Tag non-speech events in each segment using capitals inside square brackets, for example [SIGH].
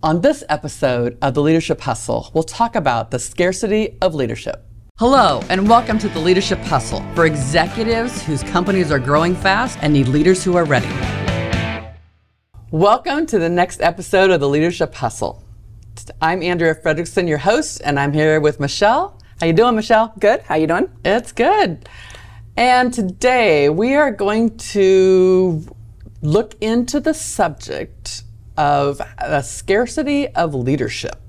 On this episode of the Leadership Hustle, we'll talk about the scarcity of leadership. Hello, and welcome to the Leadership Hustle for executives whose companies are growing fast and need leaders who are ready. Welcome to the next episode of the Leadership Hustle. I'm Andrea Fredrickson, your host, and I'm here with Michelle. How you doing, Michelle? Good. How you doing? It's good. And today we are going to look into the subject of a scarcity of leadership.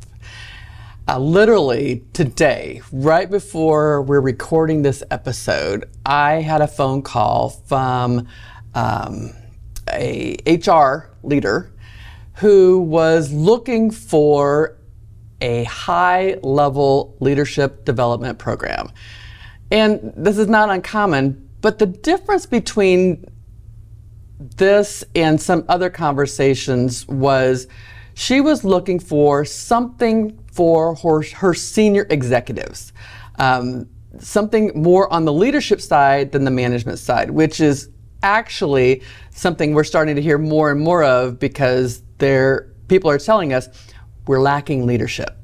Uh, literally today, right before we're recording this episode, I had a phone call from um, a HR leader who was looking for a high level leadership development program. And this is not uncommon, but the difference between this and some other conversations was she was looking for something for her, her senior executives, um, something more on the leadership side than the management side, which is actually something we're starting to hear more and more of because there people are telling us we're lacking leadership.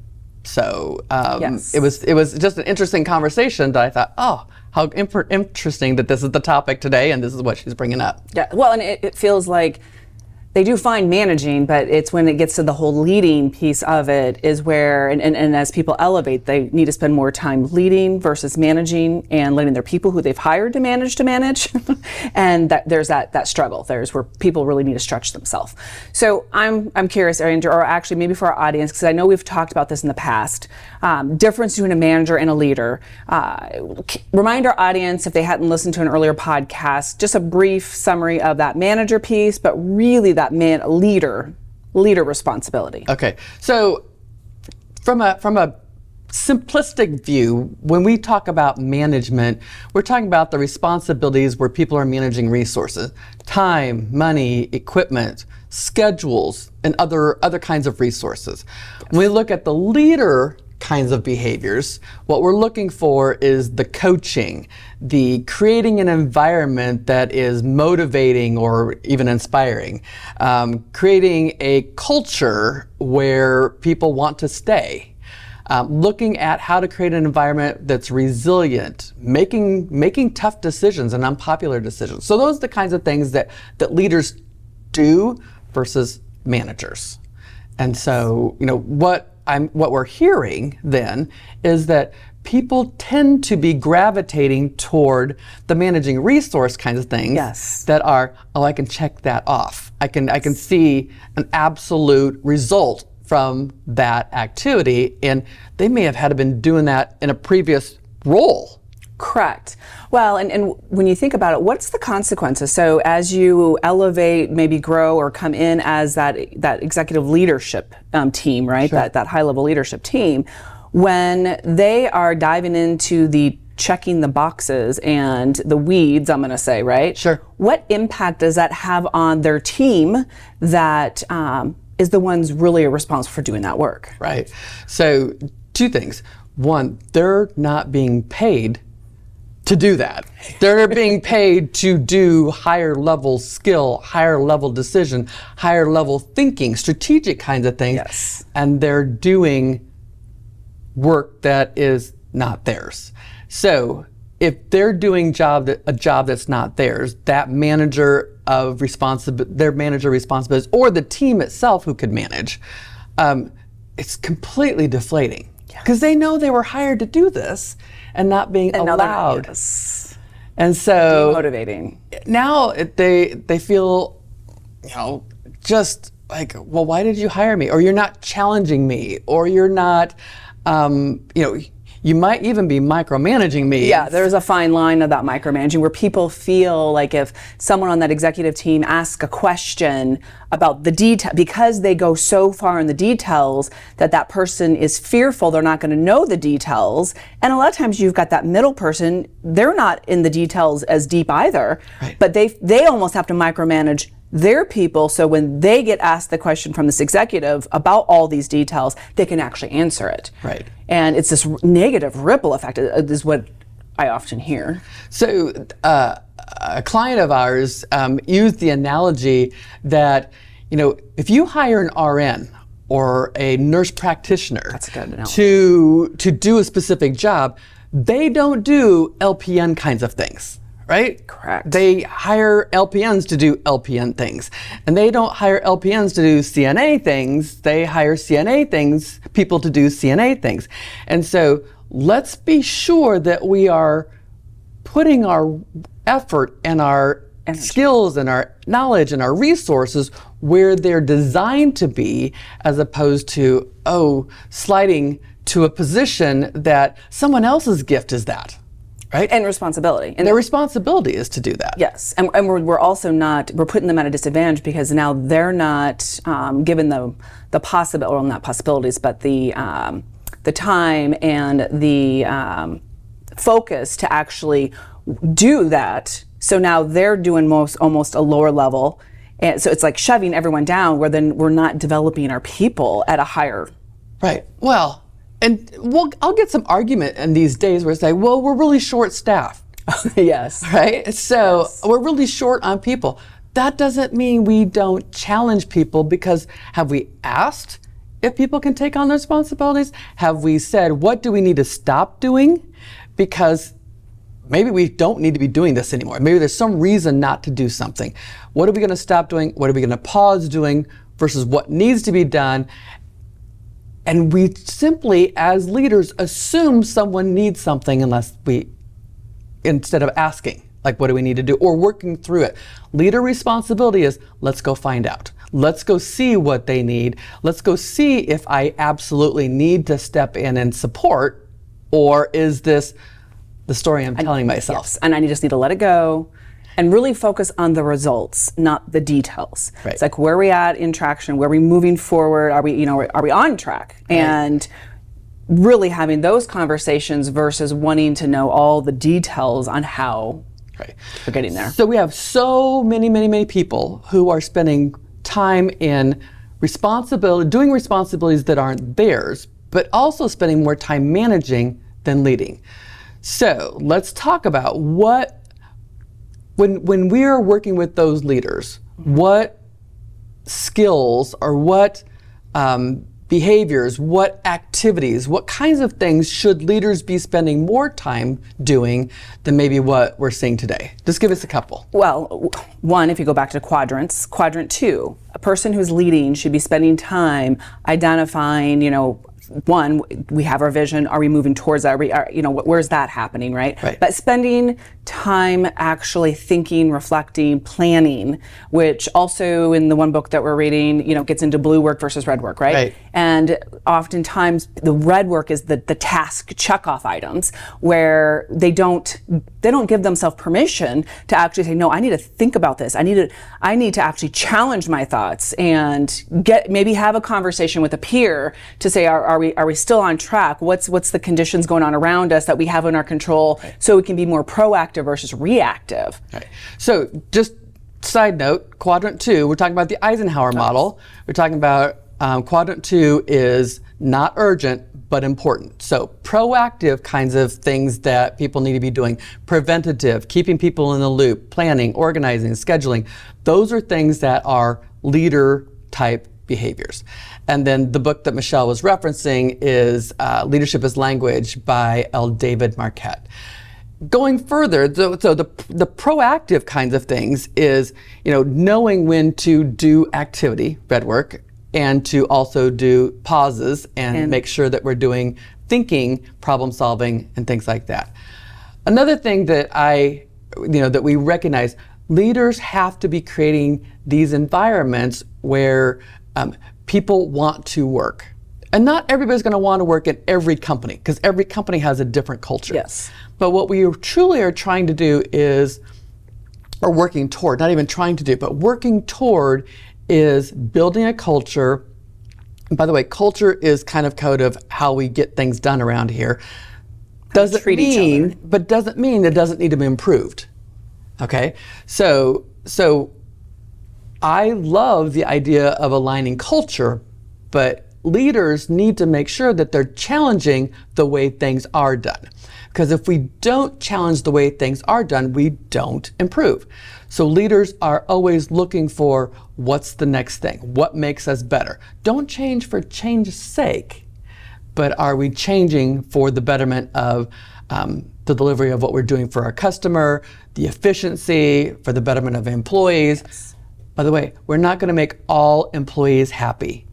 So um, yes. it was it was just an interesting conversation that I thought, oh, how imp- interesting that this is the topic today and this is what she's bringing up. Yeah, well, and it, it feels like they do fine managing, but it's when it gets to the whole leading piece of it is where, and, and, and, as people elevate, they need to spend more time leading versus managing and letting their people who they've hired to manage to manage. [LAUGHS] and that, there's that, that struggle. There's where people really need to stretch themselves. So I'm, I'm curious, Andrea, or actually maybe for our audience, because I know we've talked about this in the past, um, difference between a manager and a leader. Uh, remind our audience, if they hadn't listened to an earlier podcast, just a brief summary of that manager piece, but really that that man leader, leader responsibility. Okay, so from a from a simplistic view, when we talk about management, we're talking about the responsibilities where people are managing resources, time, money, equipment, schedules, and other other kinds of resources. Yes. When we look at the leader kinds of behaviors. What we're looking for is the coaching, the creating an environment that is motivating or even inspiring, um, creating a culture where people want to stay. Um, looking at how to create an environment that's resilient, making making tough decisions and unpopular decisions. So those are the kinds of things that that leaders do versus managers. And so, you know, what I'm, what we're hearing then is that people tend to be gravitating toward the managing resource kinds of things yes. that are oh I can check that off. I can I can see an absolute result from that activity. And they may have had been doing that in a previous role Correct. Well, and, and when you think about it, what's the consequences? So as you elevate, maybe grow or come in as that that executive leadership um, team, right? Sure. That that high level leadership team, when they are diving into the checking the boxes and the weeds, I'm going to say, right? Sure. What impact does that have on their team that um, is the ones really responsible for doing that work? Right. So two things. One, they're not being paid to do that. They're being paid to do higher level skill, higher level decision, higher level thinking, strategic kinds of things. Yes. And they're doing work that is not theirs. So if they're doing job that, a job that's not theirs, that manager of responsibility, their manager responsibilities, or the team itself who could manage, um, it's completely deflating because they know they were hired to do this and not being and allowed. Yes. And so motivating. Now they they feel, you know, just like, well, why did you hire me? Or you're not challenging me, or you're not, um, you know, you might even be micromanaging me. Yeah, there's a fine line of that micromanaging where people feel like if someone on that executive team asks a question about the detail, because they go so far in the details that that person is fearful they're not going to know the details. And a lot of times you've got that middle person, they're not in the details as deep either, right. but they they almost have to micromanage their people so when they get asked the question from this executive about all these details, they can actually answer it. Right. And it's this negative ripple effect, is what I often hear. So, uh, a client of ours um, used the analogy that, you know, if you hire an RN or a nurse practitioner That's a good to to do a specific job, they don't do LPN kinds of things, right? Correct. They hire LPNs to do LPN things, and they don't hire LPNs to do CNA things. They hire CNA things people to do CNA things, and so let's be sure that we are putting our effort and our skills and our knowledge and our resources where they're designed to be as opposed to oh sliding to a position that someone else's gift is that right and responsibility. And their responsibility is to do that Yes, and, and we're, we're also not we're putting them at a disadvantage because now they're not um, given the the possibility, well, not possibilities, but the um, the time and the um, focus to actually do that. So now they're doing most almost a lower level, and so it's like shoving everyone down. Where then we're not developing our people at a higher. Right. Well, and we'll, I'll get some argument in these days where it's like, well, we're really short staffed, [LAUGHS] yes. right? So we're really short on people. That doesn't mean we don't challenge people because have we asked if people can take on the responsibilities? Have we said, what do we need to stop doing? Because maybe we don't need to be doing this anymore. Maybe there's some reason not to do something. What are we going to stop doing? What are we going to pause doing versus what needs to be done? And we simply, as leaders, assume someone needs something unless we, instead of asking, like, what do we need to do, or working through it. Leader responsibility is let's go find out. Let's go see what they need. Let's go see if I absolutely need to step in and support, or is this the story I'm telling myself? Yes, and I just need to let it go and really focus on the results, not the details. Right. It's like where are we at in traction? Where are we moving forward? Are we, you know, are we on track? And really having those conversations versus wanting to know all the details on how Right. we're getting there. So we have so many, many, many people who are spending time in responsibility, doing responsibilities that aren't theirs, but also spending more time managing than leading. So let's talk about what, when when we are working with those leaders, what skills or what um, behaviors, what activities, what kinds of things should leaders be spending more time doing than maybe what we're seeing today? Just give us a couple. Well, one, if you go back to quadrants, quadrant two, a person who's leading should be spending time identifying, you know, one, we have our vision. Are we moving towards that? Are we, are, you know, where's that happening, right? Right. But spending time actually thinking, reflecting, planning, which also in the one book that we're reading, you know, gets into blue work versus red work, right? Right. And oftentimes the red work is the, the task check off items where they don't they don't give themselves permission to actually say, no, I need to think about this. I need to I need to actually challenge my thoughts and get maybe have a conversation with a peer to say, are, are we are we still on track? What's what's the conditions going on around us that we have in our control so we can be more proactive versus reactive. Right. So, just side note, quadrant two, we're talking about the Eisenhower model. We're talking about um, quadrant two is not urgent but important. So, proactive kinds of things that people need to be doing, preventative, keeping people in the loop, planning, organizing, scheduling. Those are things that are leader type behaviors. And then the book that Michelle was referencing is uh, Leadership Is Language by L. David Marquet going further, so, so the the proactive kinds of things is you know knowing when to do activity, red work, and to also do pauses and, make sure that we're doing thinking, problem solving, and things like that. Another thing that I you know that we recognize leaders have to be creating these environments where um, people want to work. And not everybody's going to want to work in every company because every company has a different culture. Yes. But what we truly are trying to do is, or working toward, not even trying to do, but working toward is building a culture. And by the way, culture is kind of code of how we get things done around here. Doesn't mean, but doesn't mean it doesn't need to be improved. Okay, so so I love the idea of aligning culture, but leaders need to make sure that they're challenging the way things are done. Because if we don't challenge the way things are done, we don't improve. So leaders are always looking for what's the next thing? What makes us better? Don't change for change's sake, but are we changing for the betterment of um, the delivery of what we're doing for our customer, the efficiency, for the betterment of employees? Yes. By the way, we're not going to make all employees happy.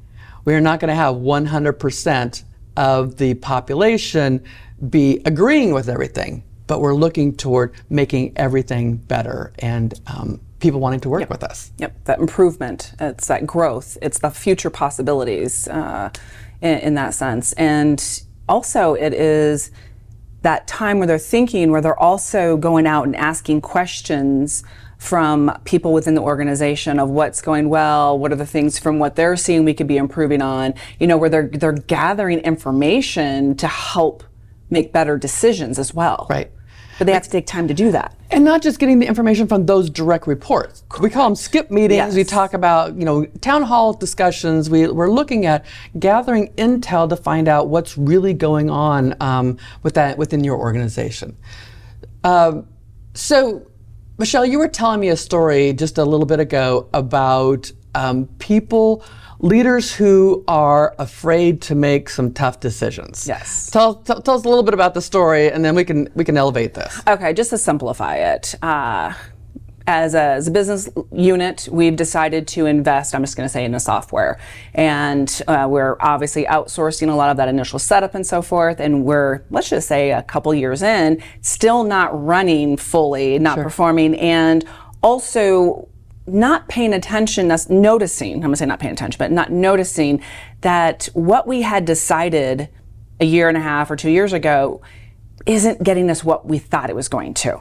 We're not going to have 100% of the population be agreeing with everything, but we're looking toward making everything better and um, people wanting to work yep. with us. Yep, that improvement, it's that growth, it's the future possibilities uh, in, in that sense. And also, it is that time where they're thinking, where they're also going out and asking questions from people within the organization of what's going well, what are the things from what they're seeing we could be improving on, you know, where they're they're gathering information to help make better decisions as well. Right. But they have to take time to do that. And not just getting the information from those direct reports. We call them skip meetings. Yes. We talk about, you know, town hall discussions. We, we're looking at gathering intel to find out what's really going on um, with that within your organization. Um, so, Michelle, you were telling me a story just a little bit ago about um, people leaders who are afraid to make some tough decisions. Yes. Tell, tell, tell, us a little bit about the story, and then we can we can elevate this. Okay, just to simplify it. Uh, as a, as a, business unit, we've decided to invest, I'm just going to say, in the software. And uh, we're obviously outsourcing a lot of that initial setup and so forth. And we're, let's just say, a couple years in, still not running fully, not sure. performing. And also, not paying attention, noticing, I'm gonna say not paying attention, but not noticing that what we had decided a year and a half or two years ago isn't getting us what we thought it was going to.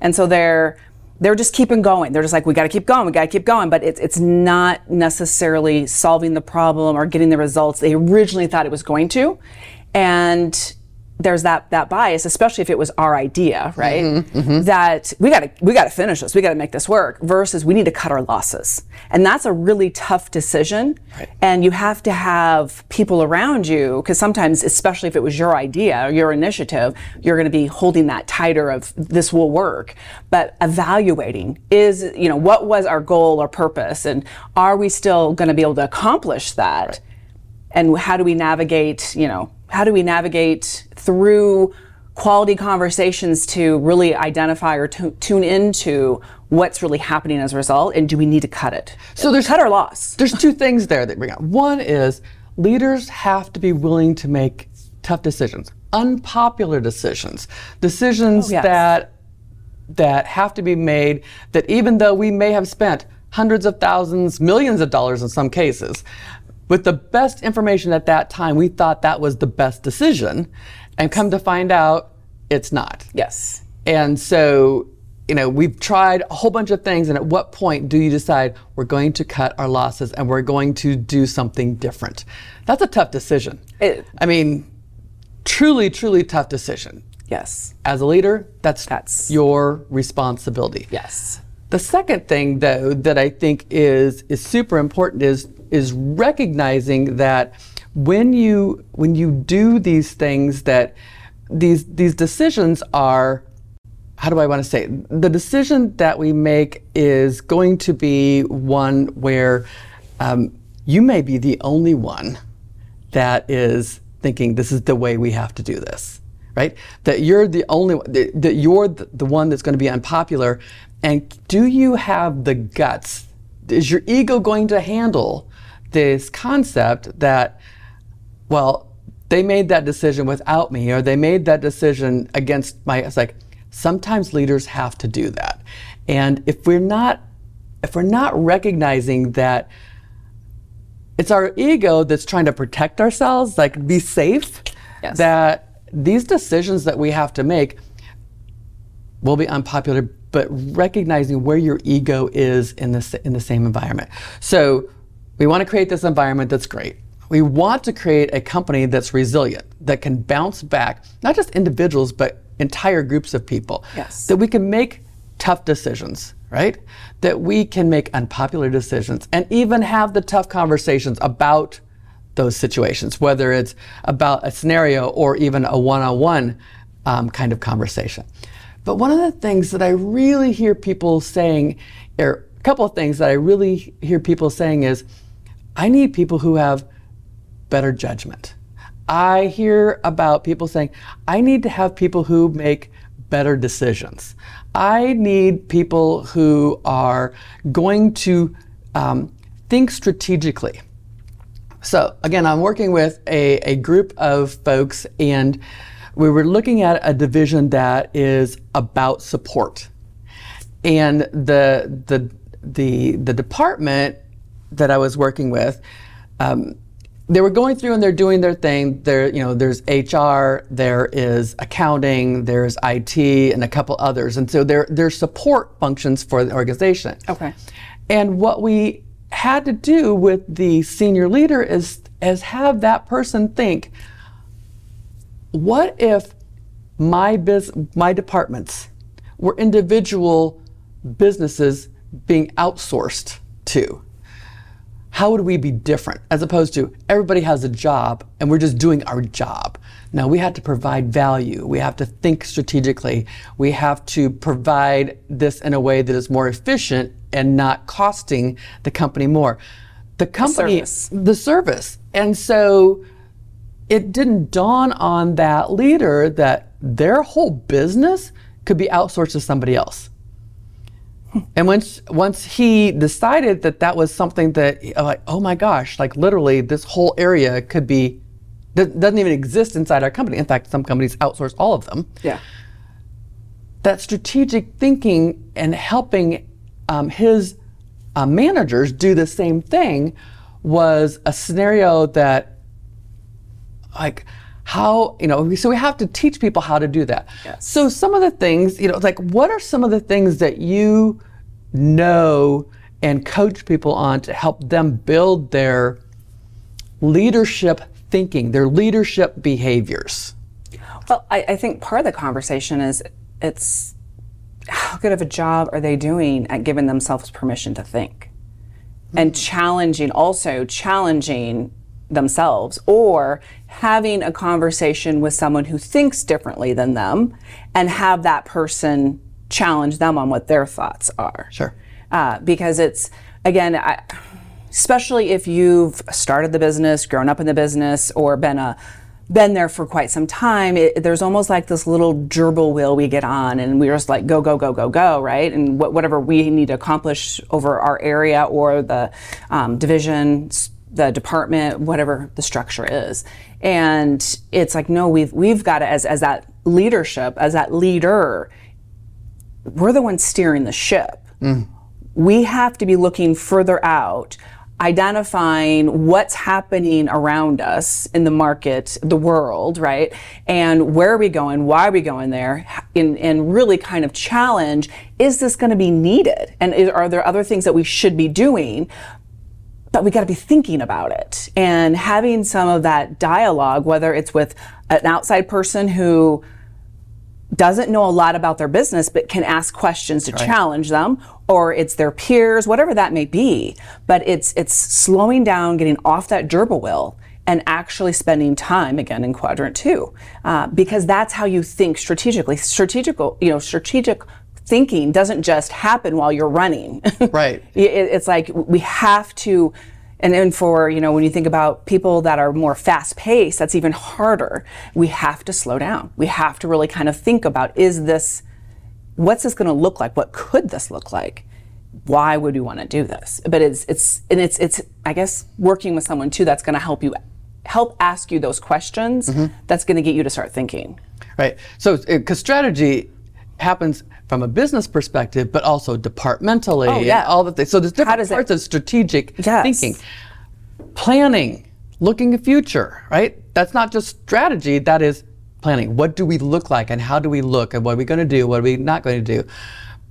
And so they're they're just keeping going. They're just like, we got to keep going, we got to keep going. But it's it's not necessarily solving the problem or getting the results they originally thought it was going to. And there's that that bias, especially if it was our idea, right? Mm-hmm, mm-hmm. That we got to we got to finish this, we got to make this work. Versus we need to cut our losses, and that's a really tough decision. Right. And you have to have people around you because sometimes, especially if it was your idea or your initiative, you're going to be holding that tighter of this will work. But evaluating is you know what was our goal or purpose, and are we still going to be able to accomplish that? Right. And how do we navigate you know how do we navigate through quality conversations to really identify or t- tune into what's really happening as a result and do we need to cut it? So there's cut or loss. there's two things there that bring up. One is leaders have to be willing to make tough decisions unpopular decisions decisions oh, yes. that that have to be made that even though we may have spent hundreds of thousands millions of dollars in some cases with the best information at that time, we thought that was the best decision. And come to find out, it's not. Yes. And so, you know, we've tried a whole bunch of things. And at what point do you decide we're going to cut our losses and we're going to do something different? That's a tough decision. It, I mean, truly, truly tough decision. Yes. As a leader, that's, that's your responsibility. Yes. The second thing, though, that I think is is super important is is recognizing that when you when you do these things that these these decisions are how do I want to say it? the decision that we make is going to be one where um, you may be the only one that is thinking this is the way we have to do this right that you're the only that you're the one that's going to be unpopular and do you have the guts is your ego going to handle this concept that, well, they made that decision without me, or they made that decision against my. It's like sometimes leaders have to do that, and if we're not, if we're not recognizing that it's our ego that's trying to protect ourselves, like be safe, yes. that these decisions that we have to make will be unpopular, but recognizing where your ego is in this in the same environment. So we want to create this environment that's great. We want to create a company that's resilient, that can bounce back, not just individuals, but entire groups of people. Yes. That we can make tough decisions, right? That we can make unpopular decisions and even have the tough conversations about those situations, whether it's about a scenario or even a one on one kind of conversation. But one of the things that I really hear people saying, or a couple of things that I really hear people saying is, I need people who have better judgment. I hear about people saying, I need to have people who make better decisions. I need people who are going to um, think strategically. So, again, I'm working with a, a group of folks, and we were looking at a division that is about support. And the, the, the, the department that I was working with, um, they were going through and they're doing their thing. There, you know, there's HR, there is accounting, there's IT, and a couple others, and so there there's support functions for the organization. Okay. And what we had to do with the senior leader is is have that person think, what if my biz, my departments were individual businesses being outsourced to? How would we be different as opposed to everybody has a job and we're just doing our job? Now we have to provide value. We have to think strategically. We have to provide this in a way that is more efficient and not costing the company more. The company, The service. the service. And so it didn't dawn on that leader that their whole business could be outsourced to somebody else. And once once he decided that that was something that like oh my gosh like literally this whole area could be that doesn't even exist inside our company. In fact, some companies outsource all of them. Yeah. That strategic thinking and helping um, his uh, managers do the same thing was a scenario that like how you know so we have to teach people how to do that. Yes. so some of the things you know like what are some of the things that you know and coach people on to help them build their leadership thinking their leadership behaviors? Well, I, I think part of the conversation is it's how good of a job are they doing at giving themselves permission to think? And hmm. challenging, also challenging themselves or having a conversation with someone who thinks differently than them and have that person challenge them on what their thoughts are. Sure. uh, because it's again I, especially if you've started the business grown up in the business or been a been there for quite some time it, there's almost like this little gerbil wheel we get on and we're just like go go go go go right? And wh- whatever we need to accomplish over our area or the um, division the department whatever the structure is and it's like no we've we've got to as as that leadership as that leader we're the ones steering the ship. Mm. We have to be looking further out, identifying what's happening around us in the market, the world, right? And where are we going? Why are we going there? And, and really kind of challenge is this going to be needed? And is, are there other things that we should be doing? But we got to be thinking about it. And having some of that dialogue, whether it's with an outside person who doesn't know a lot about their business but can ask questions to challenge them or it's their peers whatever that may be but it's it's slowing down getting off that gerbil wheel and actually spending time again in quadrant two. Uh, because that's how you think strategically strategical you know strategic thinking doesn't just happen while you're running. [LAUGHS] Right. it, it's like we have to and then for you know when you think about people that are more fast paced that's even harder. We have to slow down. We have to really kind of think about is this what's this going to look like? What could this look like? Why would we want to do this? But it's it's and it's it's i guess working with someone too that's going to help you help ask you those questions mm-hmm. that's going to get you to start thinking. Right. So, because strategy happens from a business perspective, but also departmentally Oh, yeah. all the things. So there's different does it- of strategic Yes. thinking. Planning, looking at future, right? That's not just strategy, that is planning. What do we look like and how do we look and what are we going to do? What are we not going to do?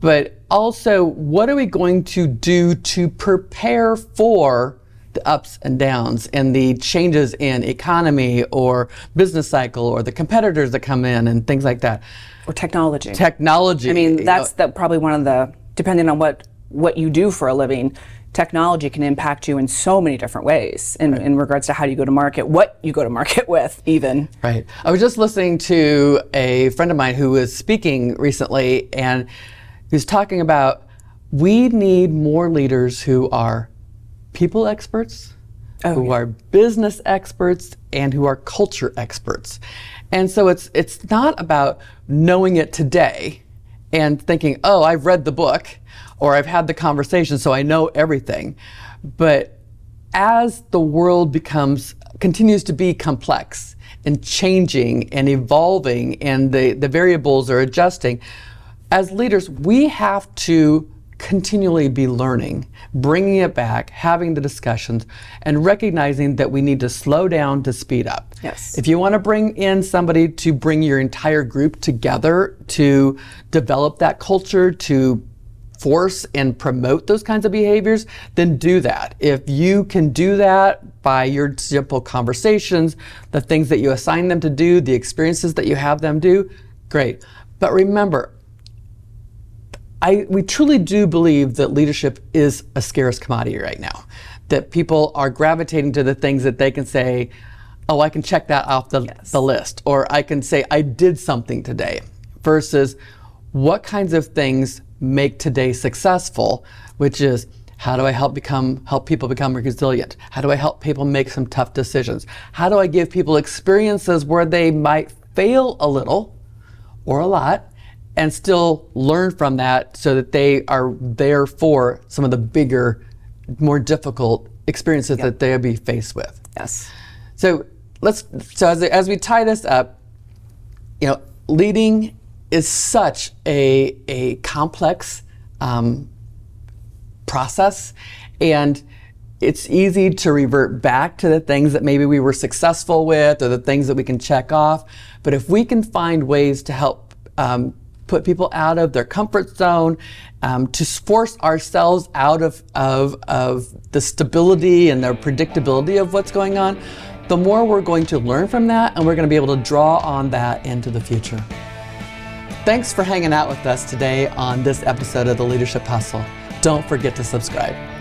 But also, what are we going to do to prepare for the ups and downs and the changes in economy or business cycle or the competitors that come in and things like that? or technology Technology. I mean, that's the, probably one of the depending on what what you do for a living. technology can impact you in so many different ways in, in regards to how you go to market, what you go to market [LAUGHS] with, even. Right. I was just listening to a friend of mine who was speaking recently, and he was talking about we need more leaders who are people experts, Oh, who yeah. are business experts, and who are culture experts. And so it's it's not about knowing it today and thinking, oh, I've read the book or I've had the conversation, so I know everything. But as the world becomes continues to be complex and changing and evolving and the, the variables are adjusting, as leaders, we have to continually be learning, bringing it back, having the discussions, and recognizing that we need to slow down to speed up. Yes. If you want to bring in somebody to bring your entire group together to develop that culture, to force and promote those kinds of behaviors, then do that. If you can do that by your simple conversations, the things that you assign them to do, the experiences that you have them do, great. But remember, I, we truly do believe that leadership is a scarce commodity right now. That people are gravitating to the things that they can say, oh, I can check that off the, the list, or I can say, I did something today, versus what kinds of things make today successful, which is how do I help become help people become resilient? How do I help people make some tough decisions? How do I give people experiences where they might fail a little or a lot and still learn from that so that they are there for some of the bigger, more difficult experiences that they'll be faced with. Yes. So let's so as, as we tie this up, you know, leading is such a a complex um, process, and it's easy to revert back to the things that maybe we were successful with or the things that we can check off. But if we can find ways to help um, put people out of their comfort zone, um, to force ourselves out of, of, of the stability and the predictability of what's going on, the more we're going to learn from that and we're going to be able to draw on that into the future. Thanks for hanging out with us today on this episode of the Leadership Hustle. Don't forget to subscribe.